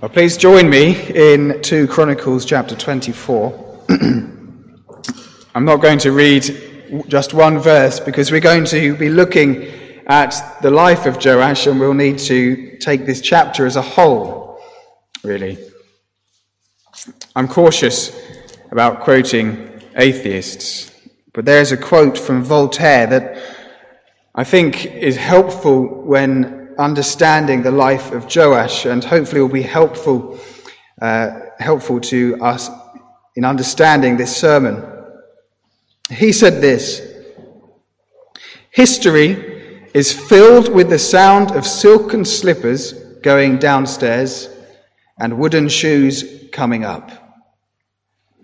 Well, please join me in 2 Chronicles chapter 24. I'm not going to read just one verse because we're going to be looking at the life of Joash and we'll need to take this chapter as a whole, really. I'm cautious about quoting atheists, but there's a quote from Voltaire that I think is helpful when understanding the life of Joash, and hopefully will be helpful, uh, helpful to us in understanding this sermon. He said this History is filled with the sound of silken slippers going downstairs and wooden shoes coming up.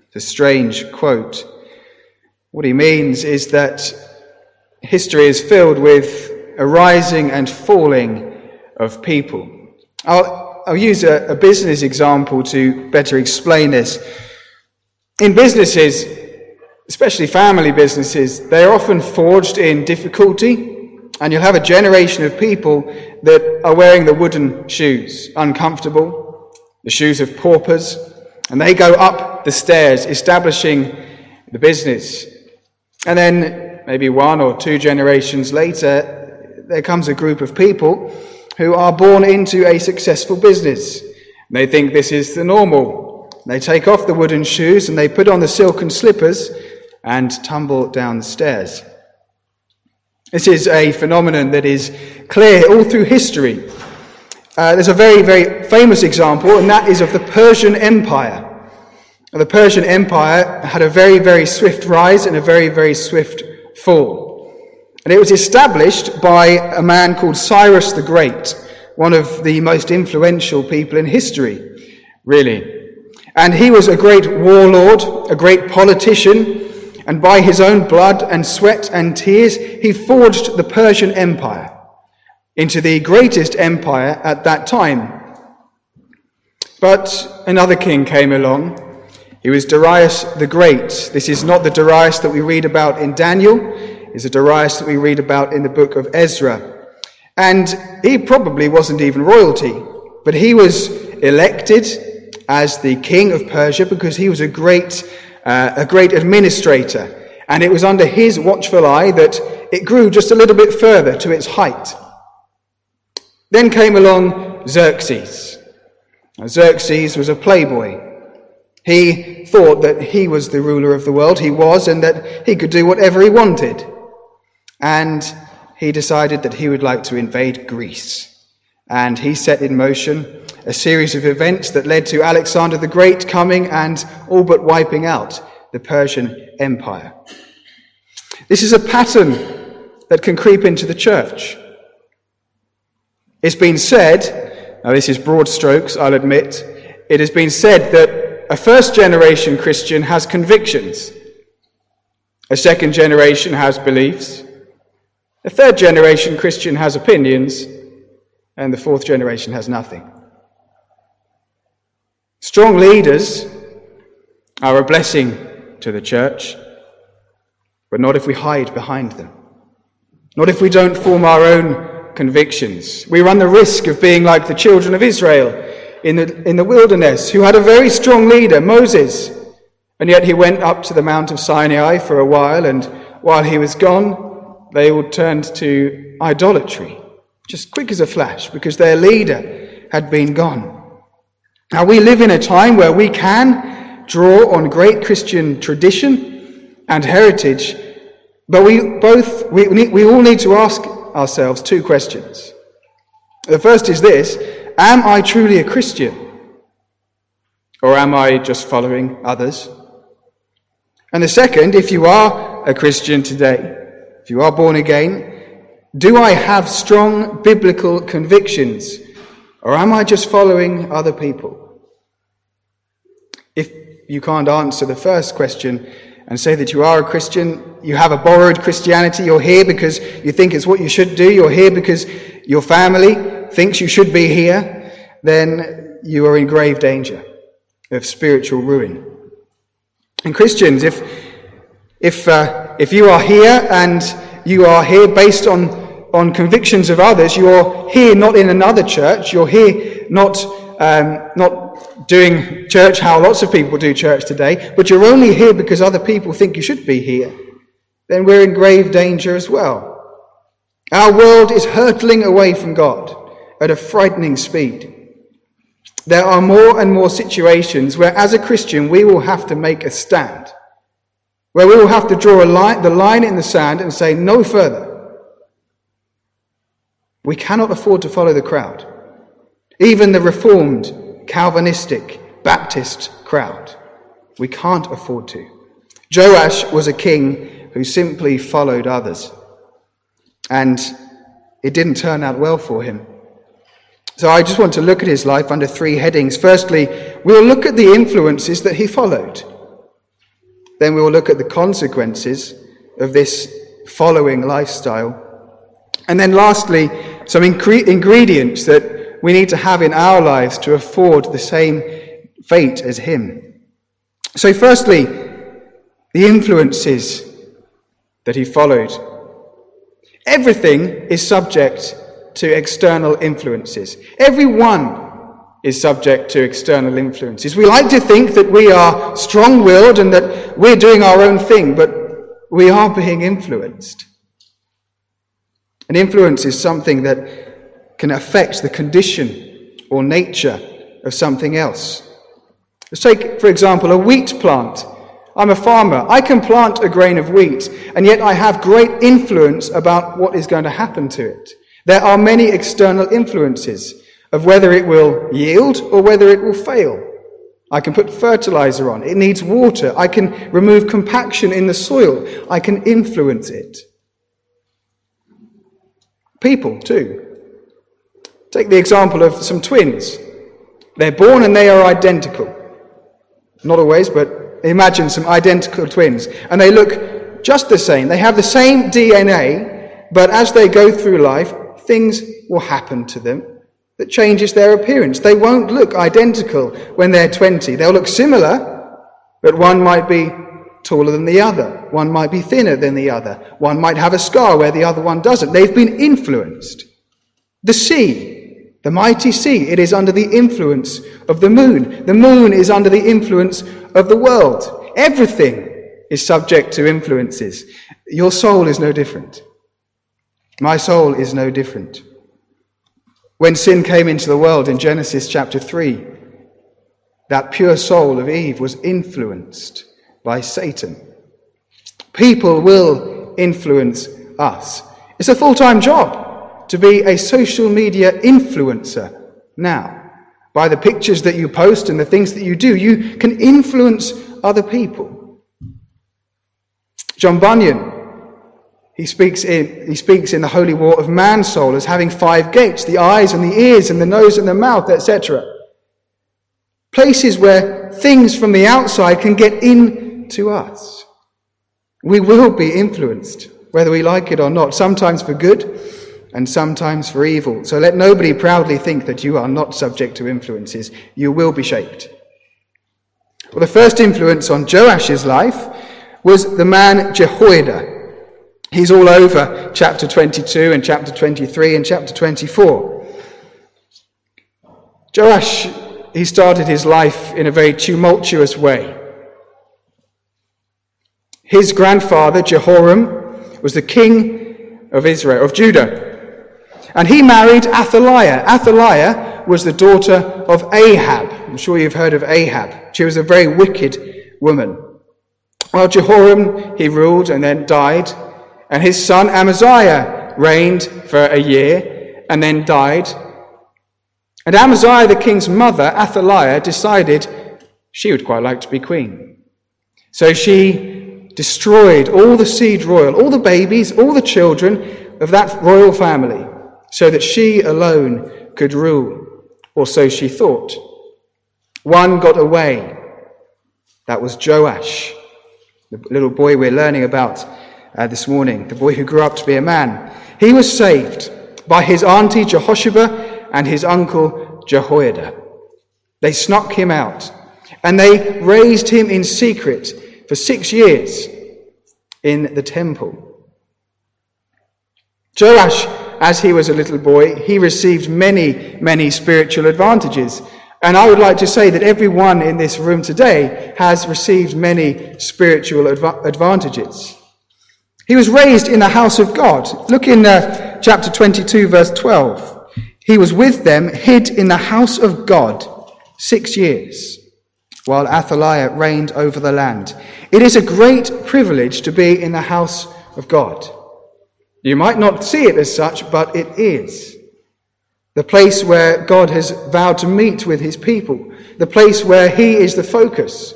It's a strange quote. What he means is that history is filled with arising and falling of people. I'll, I'll use a, a business example to better explain this. In businesses, especially family businesses, they are often forged in difficulty, and you'll have a generation of people that are wearing the wooden shoes, uncomfortable, the shoes of paupers, and they go up the stairs, establishing the business. And then, maybe one or two generations later, there comes a group of people who are born into a successful business. They think this is the normal. They take off the wooden shoes and they put on the silken slippers and tumble down the stairs. This is a phenomenon that is clear all through history. Uh, there's a very, very famous example, and that is of the Persian Empire. The Persian Empire had a very, very swift rise and a very, very swift fall. And it was established by a man called Cyrus the Great, one of the most influential people in history, really. And he was a great warlord, a great politician, and by his own blood and sweat and tears, he forged the Persian Empire into the greatest empire at that time. But another king came along. He was Darius the Great. This is not the Darius that we read about in Daniel is a Darius that we read about in the book of Ezra. And he probably wasn't even royalty, but he was elected as the king of Persia because he was a great, uh, a great administrator. And it was under his watchful eye that it grew just a little bit further to its height. Then came along Xerxes. Now, Xerxes was a playboy. He thought that he was the ruler of the world. He was, and that he could do whatever he wanted and he decided that he would like to invade Greece. And he set in motion a series of events that led to Alexander the Great coming and all but wiping out the Persian Empire. This is a pattern that can creep into the church. It's been said, now this is broad strokes, I'll admit, it has been said that a first generation Christian has convictions, a second generation has beliefs, the third generation Christian has opinions, and the fourth generation has nothing. Strong leaders are a blessing to the church, but not if we hide behind them. Not if we don't form our own convictions. We run the risk of being like the children of Israel in the, in the wilderness, who had a very strong leader, Moses, and yet he went up to the Mount of Sinai for a while, and while he was gone, they all turned to idolatry, just quick as a flash, because their leader had been gone. Now, we live in a time where we can draw on great Christian tradition and heritage, but we both, we, we all need to ask ourselves two questions. The first is this Am I truly a Christian? Or am I just following others? And the second, if you are a Christian today, if you are born again, do I have strong biblical convictions or am I just following other people? If you can't answer the first question and say that you are a Christian, you have a borrowed Christianity, you're here because you think it's what you should do, you're here because your family thinks you should be here, then you are in grave danger of spiritual ruin. And Christians, if, if, uh, if you are here and you are here based on, on convictions of others, you're here not in another church, you're here not um, not doing church how lots of people do church today, but you're only here because other people think you should be here, then we're in grave danger as well. Our world is hurtling away from God at a frightening speed. There are more and more situations where, as a Christian, we will have to make a stand, where we will have to draw a line, the line in the sand and say, no further. We cannot afford to follow the crowd, even the Reformed, Calvinistic, Baptist crowd. We can't afford to. Joash was a king who simply followed others, and it didn't turn out well for him. So I just want to look at his life under three headings. Firstly, we'll look at the influences that he followed. Then we'll look at the consequences of this following lifestyle. And then lastly, some ingre- ingredients that we need to have in our lives to afford the same fate as him. So, firstly, the influences that he followed. Everything is subject to external influences. Everyone is subject to external influences. We like to think that we are strong willed and that we're doing our own thing, but we are being influenced. An influence is something that can affect the condition or nature of something else. Let's take, for example, a wheat plant. I'm a farmer. I can plant a grain of wheat, and yet I have great influence about what is going to happen to it. There are many external influences of whether it will yield or whether it will fail. I can put fertilizer on. It needs water. I can remove compaction in the soil. I can influence it. People, too. Take the example of some twins. They're born and they are identical. Not always, but imagine some identical twins. And they look just the same. They have the same DNA, but as they go through life, things will happen to them that changes their appearance. They won't look identical when they're 20. They'll look similar, but one might be taller than the other. One might be thinner than the other. One might have a scar where the other one doesn't. They've been influenced. The sea, the mighty sea, it is under the influence of the moon. The moon is under the influence of the world. Everything is subject to influences. Your soul is no different. My soul is no different. When sin came into the world in Genesis chapter 3, that pure soul of Eve was influenced by Satan. People will influence us. It's a full time job to be a social media influencer now. By the pictures that you post and the things that you do, you can influence other people. John Bunyan he speaks, in, he speaks in the holy war of Mansoul as having five gates the eyes and the ears and the nose and the mouth, etc. Places where things from the outside can get in to us. We will be influenced, whether we like it or not, sometimes for good and sometimes for evil. So let nobody proudly think that you are not subject to influences. You will be shaped. Well, the first influence on Joash's life was the man Jehoiada. He's all over chapter 22 and chapter 23 and chapter 24. Joash, he started his life in a very tumultuous way. His grandfather, Jehoram, was the king of Israel, of Judah. And he married Athaliah. Athaliah was the daughter of Ahab. I'm sure you've heard of Ahab. She was a very wicked woman. Well, Jehoram, he ruled and then died. And his son Ahaziah reigned for a year and then died. And Ahaziah, the king's mother, Athaliah, decided she would quite like to be queen. So she destroyed all the seed royal, all the babies, all the children of that royal family, so that she alone could rule, or so she thought. One got away. That was Joash, the little boy we're learning about uh, this morning, the boy who grew up to be a man. He was saved by his auntie Jehosheba and his uncle Jehoiada. They snuck him out and they raised him in secret for six years in the temple. Joash, as he was a little boy, he received many, many spiritual advantages. And I would like to say that everyone in this room today has received many spiritual adv- advantages. He was raised in the house of God. Look in uh, chapter 22, verse 12. He was with them, hid in the house of God six years, while Athaliah reigned over the land. It is a great privilege to be in the house of God. You might not see it as such, but it is. The place where God has vowed to meet with his people, the place where he is the focus.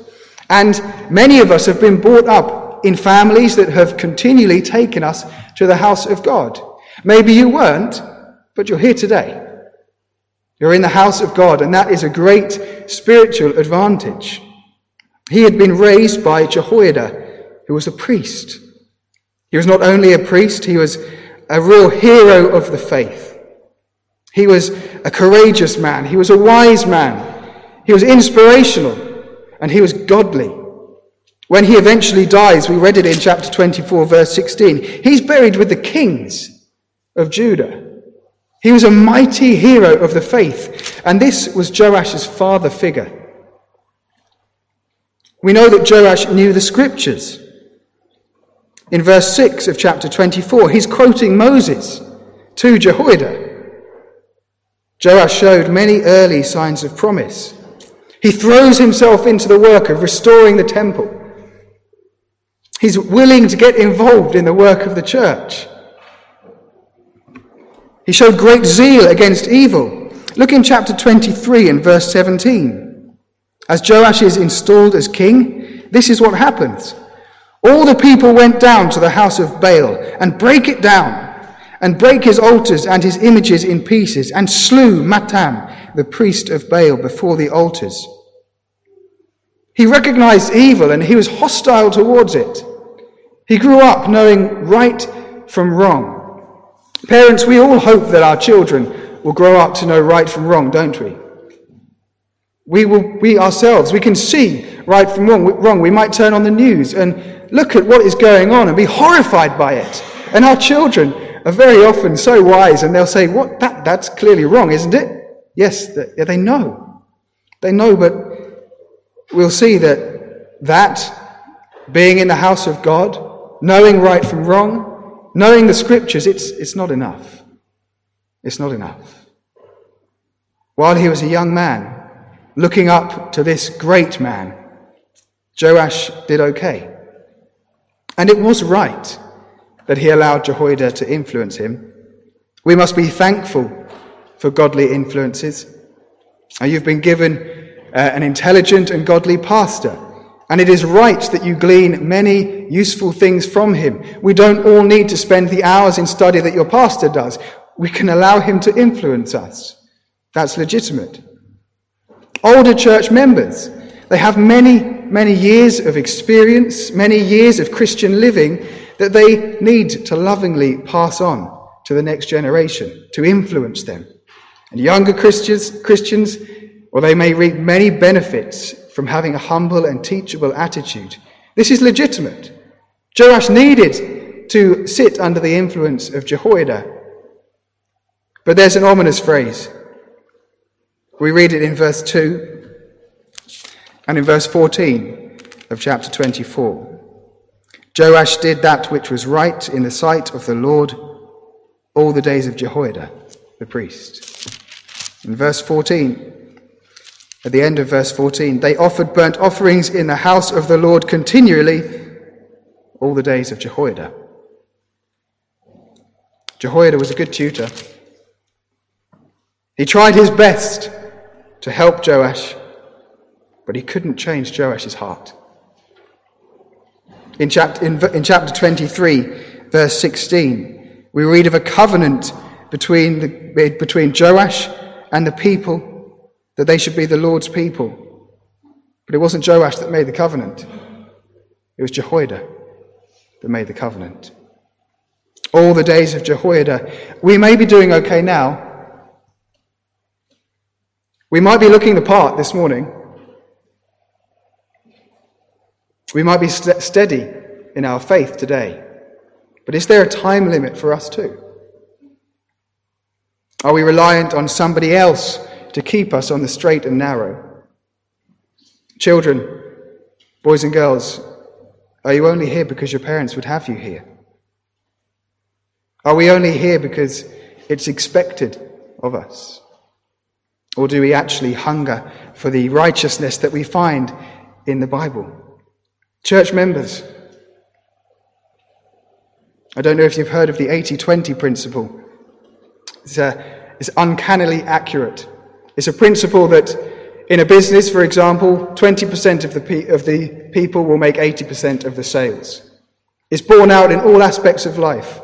And many of us have been brought up in families that have continually taken us to the house of God. Maybe you weren't, but you're here today. You're in the house of God, and that is a great spiritual advantage. He had been raised by Jehoiada, who was a priest. He was not only a priest, he was a real hero of the faith. He was a courageous man. He was a wise man. He was inspirational and he was godly. When he eventually dies, we read it in chapter 24, verse 16, he's buried with the kings of Judah. He was a mighty hero of the faith, and this was Joash's father figure. We know that Joash knew the scriptures. In verse 6 of chapter 24, he's quoting Moses to Jehoiada. Joash showed many early signs of promise. He throws himself into the work of restoring the temple. He's willing to get involved in the work of the church. He showed great zeal against evil. Look in chapter 23 and verse 17. As Joash is installed as king, this is what happens. All the people went down to the house of Baal and break it down, and break his altars and his images in pieces, and slew Mattan, the priest of Baal, before the altars. He recognized evil and he was hostile towards it. He grew up knowing right from wrong. Parents, we all hope that our children will grow up to know right from wrong, don't we? We will, we ourselves, we can see right from wrong. wrong. We might turn on the news and look at what is going on and be horrified by it. And our children are very often so wise and they'll say, what, that, that's clearly wrong, isn't it? Yes, they know. They know, but we'll see that that, being in the house of God, knowing right from wrong, knowing the scriptures, it's, it's not enough. It's not enough. While he was a young man, looking up to this great man, Joash did okay. And it was right that he allowed Jehoiada to influence him. We must be thankful for godly influences. And you've been given uh, an intelligent and godly pastor and it is right that you glean many useful things from him. We don't all need to spend the hours in study that your pastor does. We can allow him to influence us. That's legitimate. Older church members, they have many, many years of experience, many years of Christian living that they need to lovingly pass on to the next generation, to influence them. And younger Christians, Christians, well, they may reap many benefits from having a humble and teachable attitude. This is legitimate. Joash needed to sit under the influence of Jehoiada. But there's an ominous phrase. We read it in verse 2 and in verse 14 of chapter 24. Joash did that which was right in the sight of the Lord all the days of Jehoiada, the priest. In verse 14, at the end of verse 14, they offered burnt offerings in the house of the Lord continually all the days of Jehoiada. Jehoiada was a good tutor. He tried his best to help Joash, but he couldn't change Joash's heart. In chapter, in, in chapter 23, verse 16, we read of a covenant between, the, between Joash and the people that they should be the Lord's people. But it wasn't Joash that made the covenant, it was Jehoiada that made the covenant. All the days of Jehoiada, we may be doing okay now. We might be looking the part this morning. We might be st- steady in our faith today. But is there a time limit for us too? Are we reliant on somebody else to keep us on the straight and narrow. Children, boys and girls, are you only here because your parents would have you here? Are we only here because it's expected of us? Or do we actually hunger for the righteousness that we find in the Bible? Church members, I don't know if you've heard of the 80 20 principle. It's, a, it's uncannily accurate. It's a principle that in a business, for example, 20% of the, pe- of the people will make 80% of the sales. It's borne out in all aspects of life.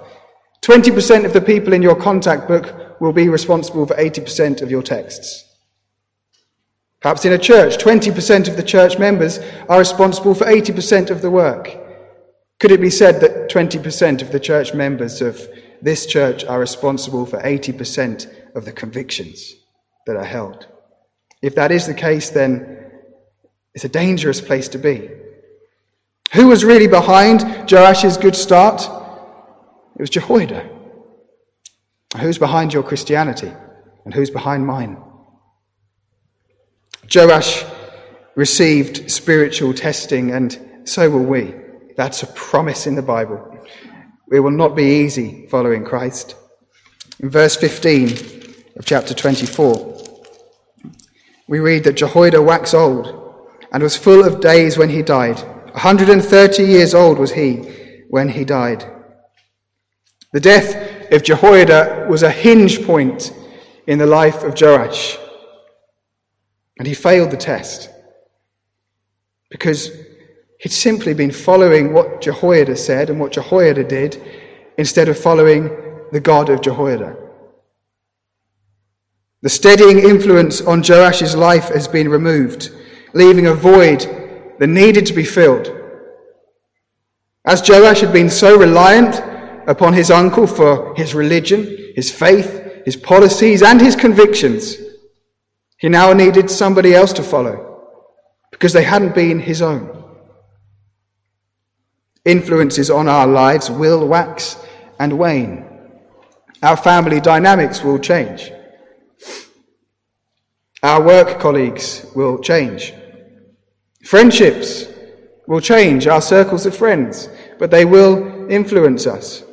20% of the people in your contact book will be responsible for 80% of your texts. Perhaps in a church, 20% of the church members are responsible for 80% of the work. Could it be said that 20% of the church members of this church are responsible for 80% of the convictions that are held? If that is the case, then it's a dangerous place to be. Who was really behind Joash's good start? It was Jehoiada. Who's behind your Christianity? And who's behind mine? Joash received spiritual testing, and so will we. That's a promise in the Bible. It will not be easy following Christ. In verse 15 of chapter 24, we read that Jehoiada waxed old and was full of days when he died. 130 years old was he when he died. The death of Jehoiada was a hinge point in the life of Joash. And he failed the test because he'd simply been following what Jehoiada said and what Jehoiada did instead of following the God of Jehoiada. The steadying influence on Joash's life has been removed, leaving a void that needed to be filled. As Joash had been so reliant upon his uncle for his religion, his faith, his policies, and his convictions, he now needed somebody else to follow because they hadn't been his own. Influences on our lives will wax and wane. Our family dynamics will change. Our work colleagues will change. Friendships will change, our circles of friends, but they will influence us.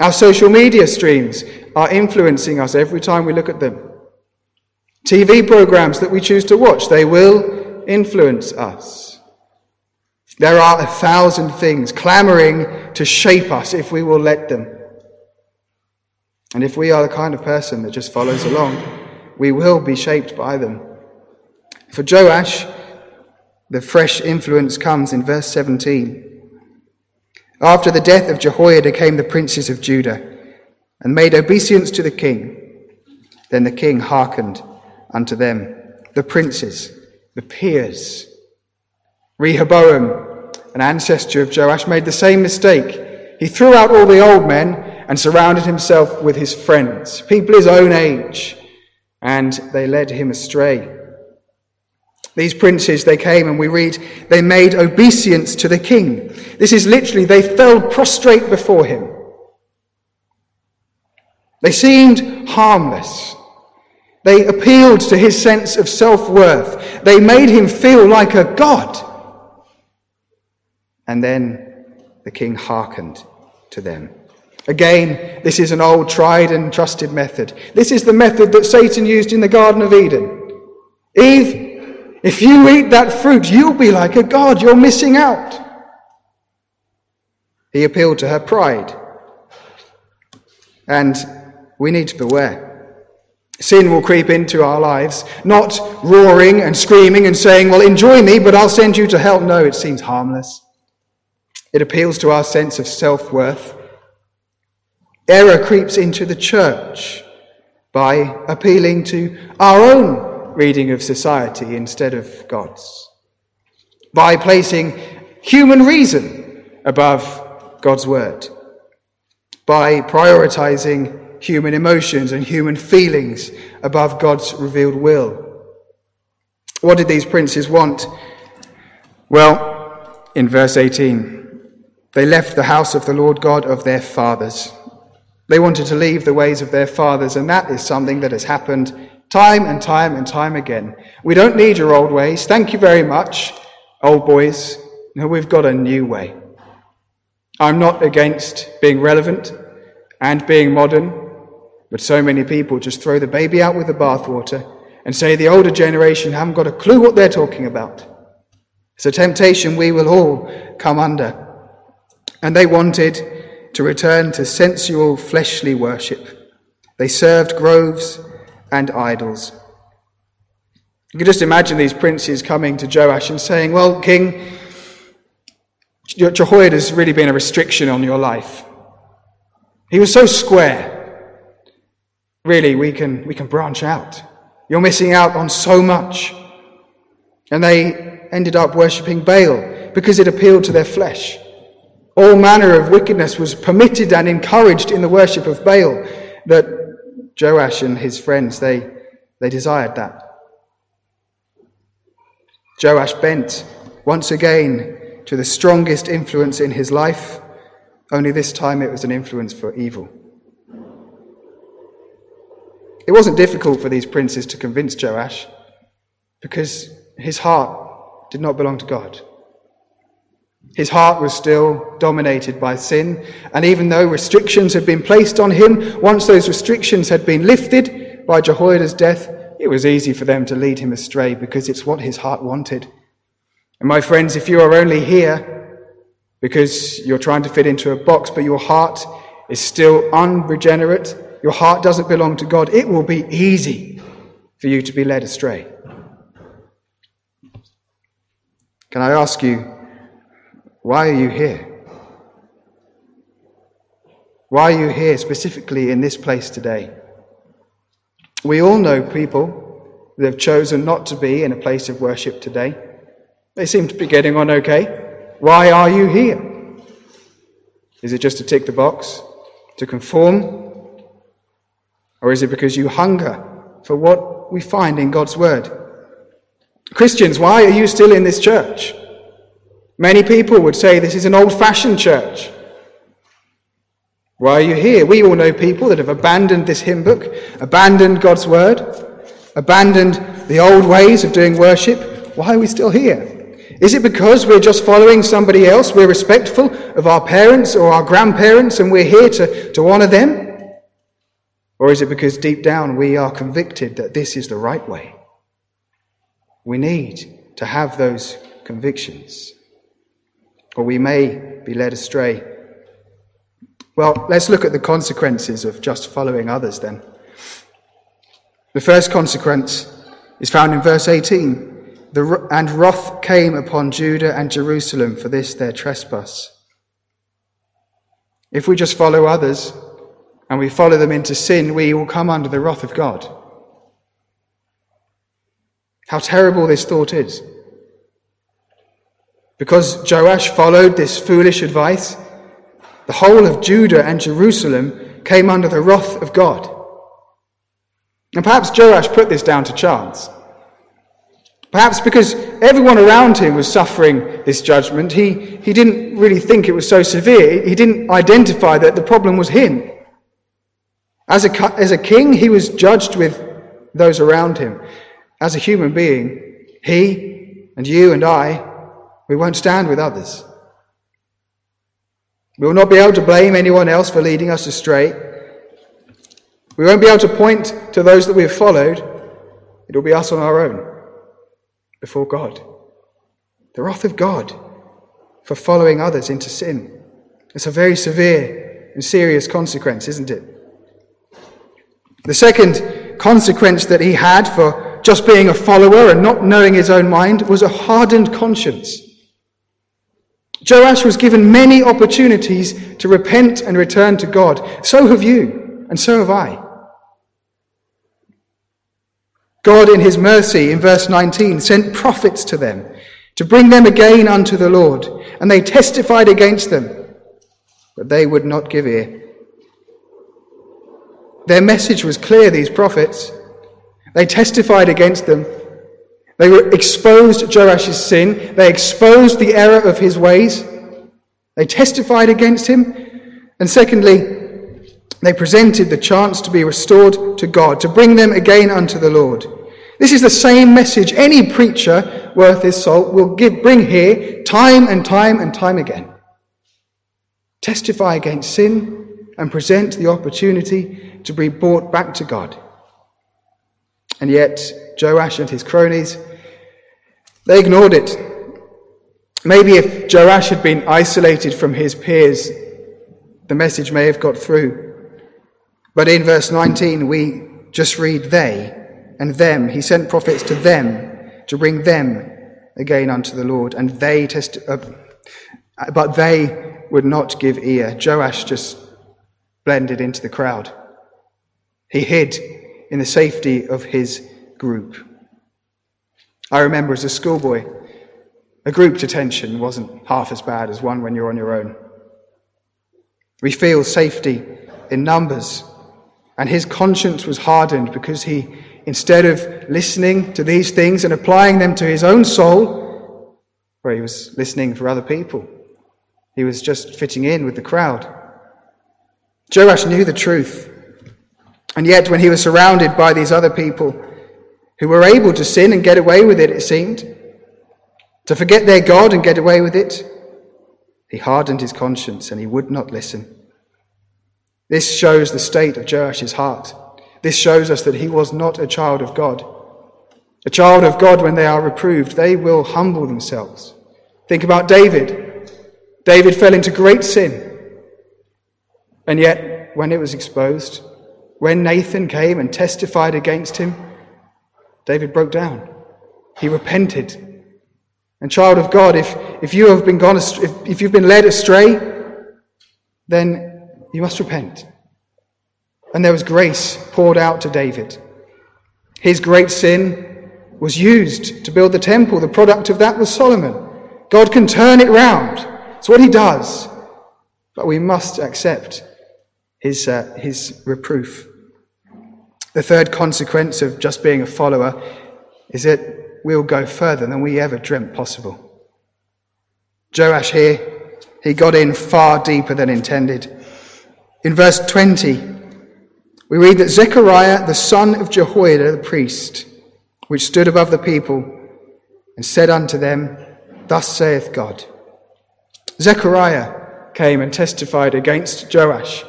Our social media streams are influencing us every time we look at them. TV programs that we choose to watch, they will influence us. There are a thousand things clamoring to shape us if we will let them. And if we are the kind of person that just follows along, we will be shaped by them. For Joash, the fresh influence comes in verse 17. After the death of Jehoiada came the princes of Judah and made obeisance to the king. Then the king hearkened unto them, the princes, the peers. Rehoboam, an ancestor of Joash, made the same mistake. He threw out all the old men and surrounded himself with his friends, people his own age and they led him astray. These princes, they came and we read, they made obeisance to the king. This is literally, they fell prostrate before him. They seemed harmless. They appealed to his sense of self worth. They made him feel like a god. And then the king hearkened to them. Again, this is an old, tried, and trusted method. This is the method that Satan used in the Garden of Eden. Eve, if you eat that fruit, you'll be like a god. You're missing out. He appealed to her pride. And we need to beware. Sin will creep into our lives, not roaring and screaming and saying, Well, enjoy me, but I'll send you to hell. No, it seems harmless. It appeals to our sense of self worth Error creeps into the church by appealing to our own reading of society instead of God's, by placing human reason above God's word, by prioritizing human emotions and human feelings above God's revealed will. What did these princes want? Well, in verse 18, they left the house of the Lord God of their fathers they wanted to leave the ways of their fathers, and that is something that has happened Time and time and time again. We don't need your old ways. Thank you very much, old boys. No, we've got a new way. I'm not against being relevant and being modern, but so many people just throw the baby out with the bathwater and say the older generation haven't got a clue what they're talking about. It's a temptation we will all come under. And they wanted to return to sensual, fleshly worship. They served groves and idols. You can just imagine these princes coming to Joash and saying, Well, King, Jehoiada has really been a restriction on your life. He was so square. Really, we can, we can branch out. You're missing out on so much. And they ended up worshipping Baal because it appealed to their flesh. All manner of wickedness was permitted and encouraged in the worship of Baal that Joash and his friends, they, they desired that. Joash bent once again to the strongest influence in his life, only this time it was an influence for evil. It wasn't difficult for these princes to convince Joash because his heart did not belong to God. His heart was still dominated by sin, and even though restrictions had been placed on him, once those restrictions had been lifted by Jehoiada's death, it was easy for them to lead him astray because it's what his heart wanted. And my friends, if you are only here because you're trying to fit into a box, but your heart is still unregenerate, your heart doesn't belong to God, it will be easy for you to be led astray. Can I ask you, why are you here? Why are you here specifically in this place today? We all know people that have chosen not to be in a place of worship today. They seem to be getting on okay. Why are you here? Is it just to tick the box, to conform, or is it because you hunger for what we find in God's Word? Christians, why are you still in this church? Many people would say this is an old fashioned church. Why are you here? We all know people that have abandoned this hymn book, abandoned God's Word, abandoned the old ways of doing worship. Why are we still here? Is it because we're just following somebody else? We're respectful of our parents or our grandparents and we're here to, to honour them? Or is it because deep down we are convicted that this is the right way? We need to have those convictions, or we may be led astray. Well, let's look at the consequences of just following others then. The first consequence is found in verse 18. The, and wrath came upon Judah and Jerusalem for this their trespass. If we just follow others, and we follow them into sin, we will come under the wrath of God. How terrible this thought is. Because Joash followed this foolish advice, the whole of Judah and Jerusalem came under the wrath of God. And perhaps Joash put this down to chance. Perhaps because everyone around him was suffering this judgment, he, he didn't really think it was so severe. He didn't identify that the problem was him. As a, as a king, he was judged with those around him. As a human being, he and you and I, we won't stand with others. We will not be able to blame anyone else for leading us astray. We won't be able to point to those that we have followed. It will be us on our own before God. The wrath of God for following others into sin. It's a very severe and serious consequence, isn't it? The second consequence that he had for just being a follower and not knowing his own mind was a hardened conscience. Joash was given many opportunities to repent and return to God. So have you, and so have I. God, in his mercy, in verse 19, sent prophets to them to bring them again unto the Lord, and they testified against them, but they would not give ear. Their message was clear, these prophets. They testified against them. They exposed Joash's sin. They exposed the error of his ways. They testified against him. And secondly, They presented the chance to be restored to God, to bring them again unto the Lord. This is the same message any preacher worth his salt will give, bring here time and time and time again. Testify against sin and present the opportunity to be brought back to God. And yet, Joash and his cronies, they ignored it. Maybe if Joash had been isolated from his peers, the message may have got through. But in verse 19, we just read they and them. He sent prophets to them to bring them again unto the Lord. And they test, uh, but they would not give ear. Joash just blended into the crowd. He hid in the safety of his group. I remember as a schoolboy, a group detention wasn't half as bad as one when you're on your own. We feel safety in numbers, and his conscience was hardened because he instead of listening to these things and applying them to his own soul, where he was listening for other people, he was just fitting in with the crowd. Joash knew the truth. And yet, when he was surrounded by these other people who were able to sin and get away with it, it seemed, to forget their God and get away with it, he hardened his conscience and he would not listen. This shows the state of Joash's heart. This shows us that he was not a child of God. A child of God, when they are reproved, they will humble themselves. Think about David. David fell into great sin. And yet, when it was exposed, when Nathan came and testified against him, David broke down. He repented. And child of God, if, if you have been gone, if, if you've been led astray, then you must repent and there was grace poured out to David. His great sin was used to build the temple. The product of that was Solomon. God can turn it round. It's what he does. But we must accept his, uh, his reproof. The third consequence of just being a follower is that we'll go further than we ever dreamt possible. Joash here, he got in far deeper than intended. In verse 20, we read that Zechariah, the son of Jehoiada the priest, which stood above the people, and said unto them, Thus saith God. Zechariah came and testified against Joash,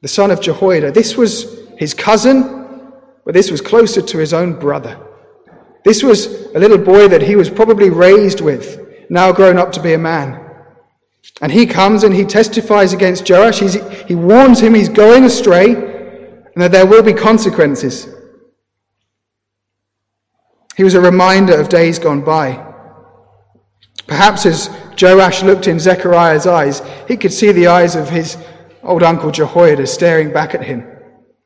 the son of Jehoiada. This was his cousin, but this was closer to his own brother. This was a little boy that he was probably raised with, now grown up to be a man. And he comes and he testifies against Joash. He's, he warns him he's going astray and that there will be consequences. He was a reminder of days gone by. Perhaps as Joash looked in Zechariah's eyes, he could see the eyes of his old uncle Jehoiada staring back at him,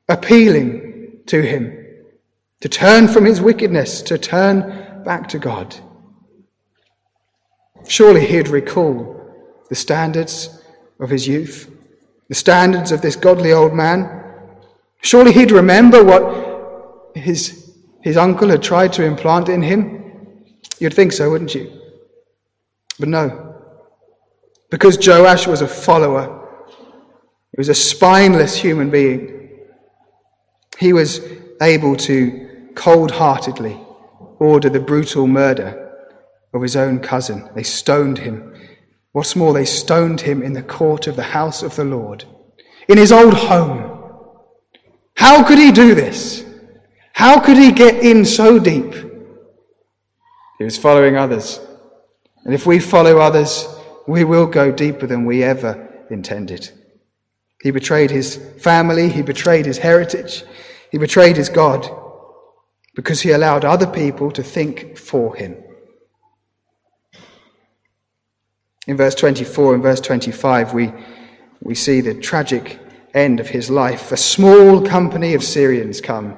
appealing to him to turn from his wickedness, to turn back to God. Surely he'd recall the standards of his youth, the standards of this godly old man. Surely he'd remember what his, his uncle had tried to implant in him. You'd think so, wouldn't you? But no. Because Joash was a follower, he was a spineless human being, he was able to cold heartedly order the brutal murder of his own cousin. They stoned him What's more, they stoned him in the court of the house of the Lord, in his old home. How could he do this? How could he get in so deep? He was following others. And if we follow others, we will go deeper than we ever intended. He betrayed his family, he betrayed his heritage, he betrayed his God because he allowed other people to think for him. In verse 24 and verse 25, we, we see the tragic end of his life. A small company of Syrians come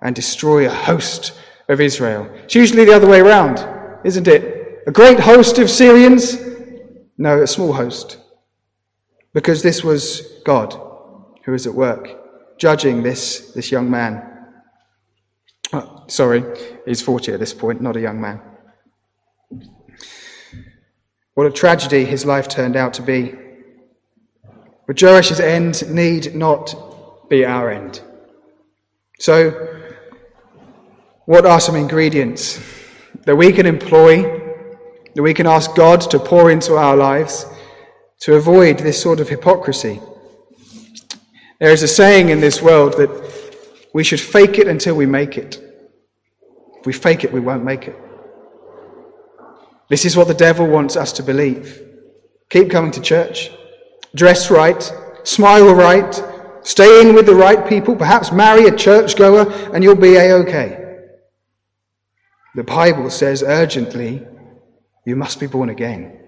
and destroy a host of Israel. It's usually the other way around, isn't it? A great host of Syrians? No, a small host. Because this was God who was at work, judging this, this young man. Oh, sorry, he's 40 at this point, not a young man. What a tragedy his life turned out to be. But Joash's end need not be our end. So, what are some ingredients that we can employ, that we can ask God to pour into our lives to avoid this sort of hypocrisy? There is a saying in this world that we should fake it until we make it. If we fake it, we won't make it. This is what the devil wants us to believe. Keep coming to church, dress right, smile right, stay in with the right people, perhaps marry a churchgoer, and you'll be a okay. The Bible says urgently, you must be born again.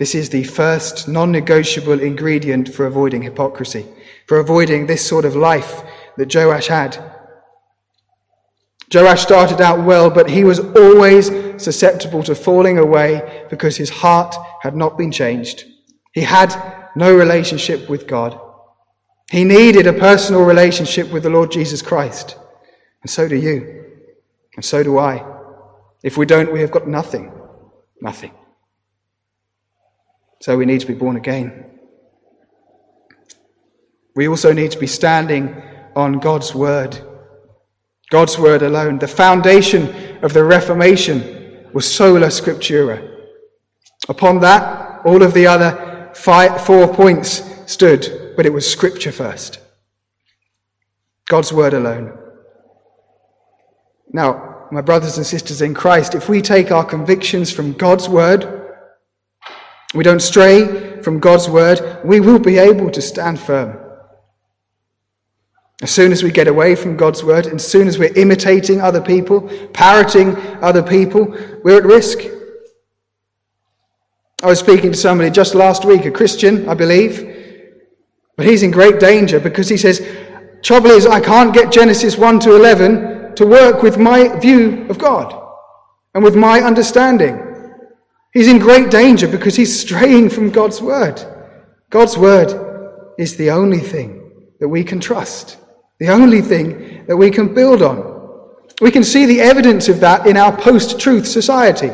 This is the first non negotiable ingredient for avoiding hypocrisy, for avoiding this sort of life that Joash had. Joash started out well, but he was always susceptible to falling away because his heart had not been changed. He had no relationship with God. He needed a personal relationship with the Lord Jesus Christ. And so do you. And so do I. If we don't, we have got nothing. Nothing. So we need to be born again. We also need to be standing on God's word. God's word alone. The foundation of the Reformation was sola scriptura. Upon that, all of the other five, four points stood, but it was scripture first. God's word alone. Now, my brothers and sisters in Christ, if we take our convictions from God's word, we don't stray from God's word, we will be able to stand firm. As soon as we get away from God's word, as soon as we're imitating other people, parroting other people, we're at risk. I was speaking to somebody just last week, a Christian, I believe, but he's in great danger because he says, Trouble is, I can't get Genesis 1 to 11 to work with my view of God and with my understanding. He's in great danger because he's straying from God's word. God's word is the only thing that we can trust the only thing that we can build on. We can see the evidence of that in our post truth society.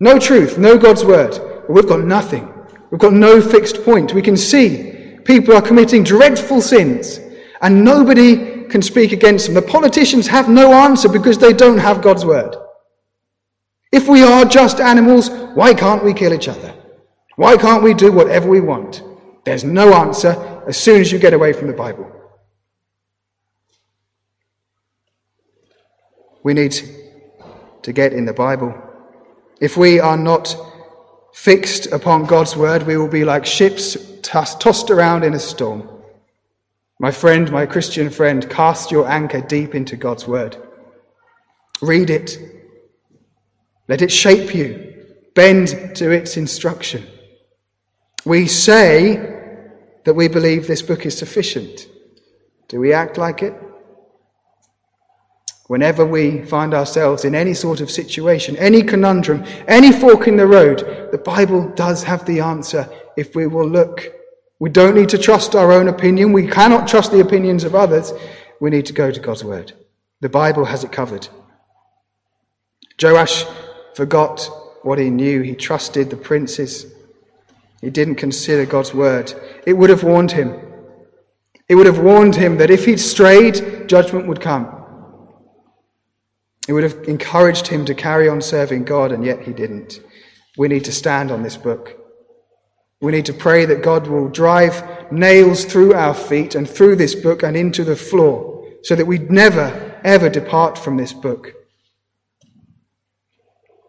No truth, no God's word. we've got nothing. We've got no fixed point. We can see people are committing dreadful sins and nobody can speak against them. The politicians have no answer because they don't have God's word. If we are just animals, why can't we kill each other? Why can't we do whatever we want? There's no answer as soon as you get away from the Bible. We need to get in the Bible. If we are not fixed upon God's word, we will be like ships tossed around in a storm. My friend, my Christian friend, cast your anchor deep into God's word. Read it. Let it shape you. Bend to its instruction. We say that we believe this book is sufficient. Do we act like it? Whenever we find ourselves in any sort of situation, any conundrum, any fork in the road, the Bible does have the answer if we will look. We don't need to trust our own opinion. We cannot trust the opinions of others. We need to go to God's word. The Bible has it covered. Joash forgot what he knew. He trusted the princes. He didn't consider God's word. It would have warned him. It would have warned him that if he'd strayed, judgment would come. It would have encouraged him to carry on serving God, and yet he didn't. We need to stand on this book. We need to pray that God will drive nails through our feet and through this book and into the floor so that we never, ever depart from this book.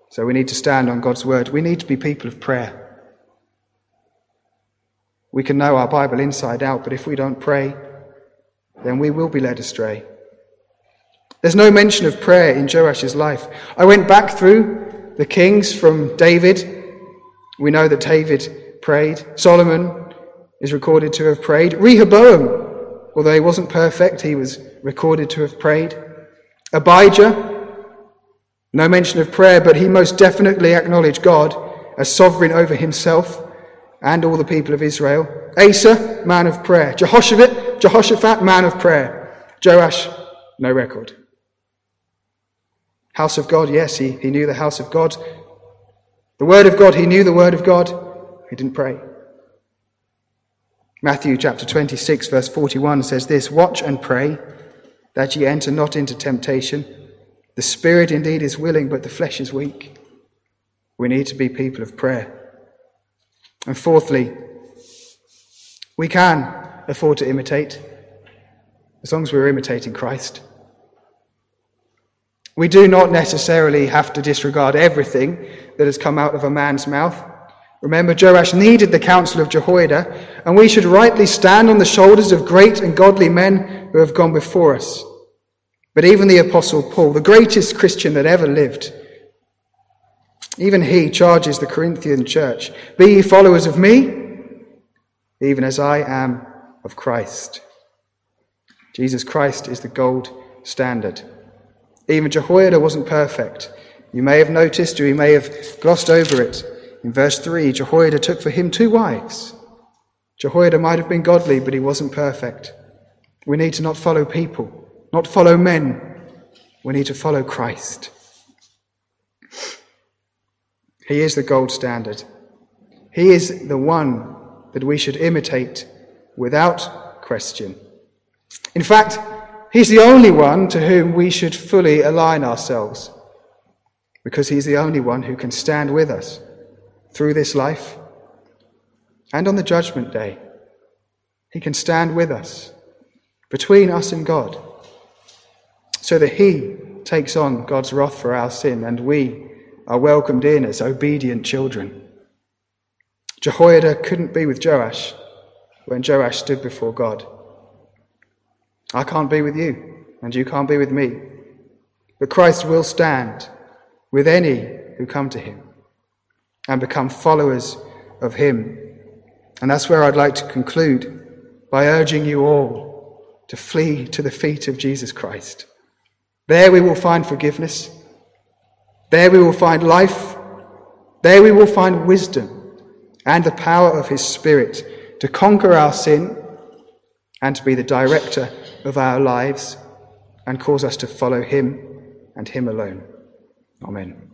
So we need to stand on God's word. We need to be people of prayer. We can know our Bible inside out, but if we don't pray, then we will be led astray. There's no mention of prayer in Joash's life. I went back through the kings from David. We know that David prayed. Solomon is recorded to have prayed. Rehoboam, although he wasn't perfect, he was recorded to have prayed. Abijah, no mention of prayer, but he most definitely acknowledged God as sovereign over himself and all the people of Israel. Asa, man of prayer. Jehoshaphat, Jehoshaphat, man of prayer. Joash, no record. House of God, yes, he, he knew the house of God. The Word of God, he knew the Word of God. He didn't pray. Matthew chapter 26, verse 41 says this Watch and pray that ye enter not into temptation. The spirit indeed is willing, but the flesh is weak. We need to be people of prayer. And fourthly, we can afford to imitate as long as we're imitating Christ. We do not necessarily have to disregard everything that has come out of a man's mouth. Remember, Joash needed the counsel of Jehoiada, and we should rightly stand on the shoulders of great and godly men who have gone before us. But even the Apostle Paul, the greatest Christian that ever lived, even he charges the Corinthian church Be ye followers of me, even as I am of Christ. Jesus Christ is the gold standard. Even Jehoiada wasn't perfect. You may have noticed, or you may have glossed over it. In verse 3, Jehoiada took for him two wives. Jehoiada might have been godly, but he wasn't perfect. We need to not follow people, not follow men. We need to follow Christ. He is the gold standard. He is the one that we should imitate without question. In fact, He's the only one to whom we should fully align ourselves because he's the only one who can stand with us through this life and on the judgment day. He can stand with us between us and God so that he takes on God's wrath for our sin and we are welcomed in as obedient children. Jehoiada couldn't be with Joash when Joash stood before God. I can't be with you, and you can't be with me. But Christ will stand with any who come to him and become followers of him. And that's where I'd like to conclude by urging you all to flee to the feet of Jesus Christ. There we will find forgiveness. There we will find life. There we will find wisdom and the power of his Spirit to conquer our sin and to be the director of our lives and cause us to follow him and him alone. Amen.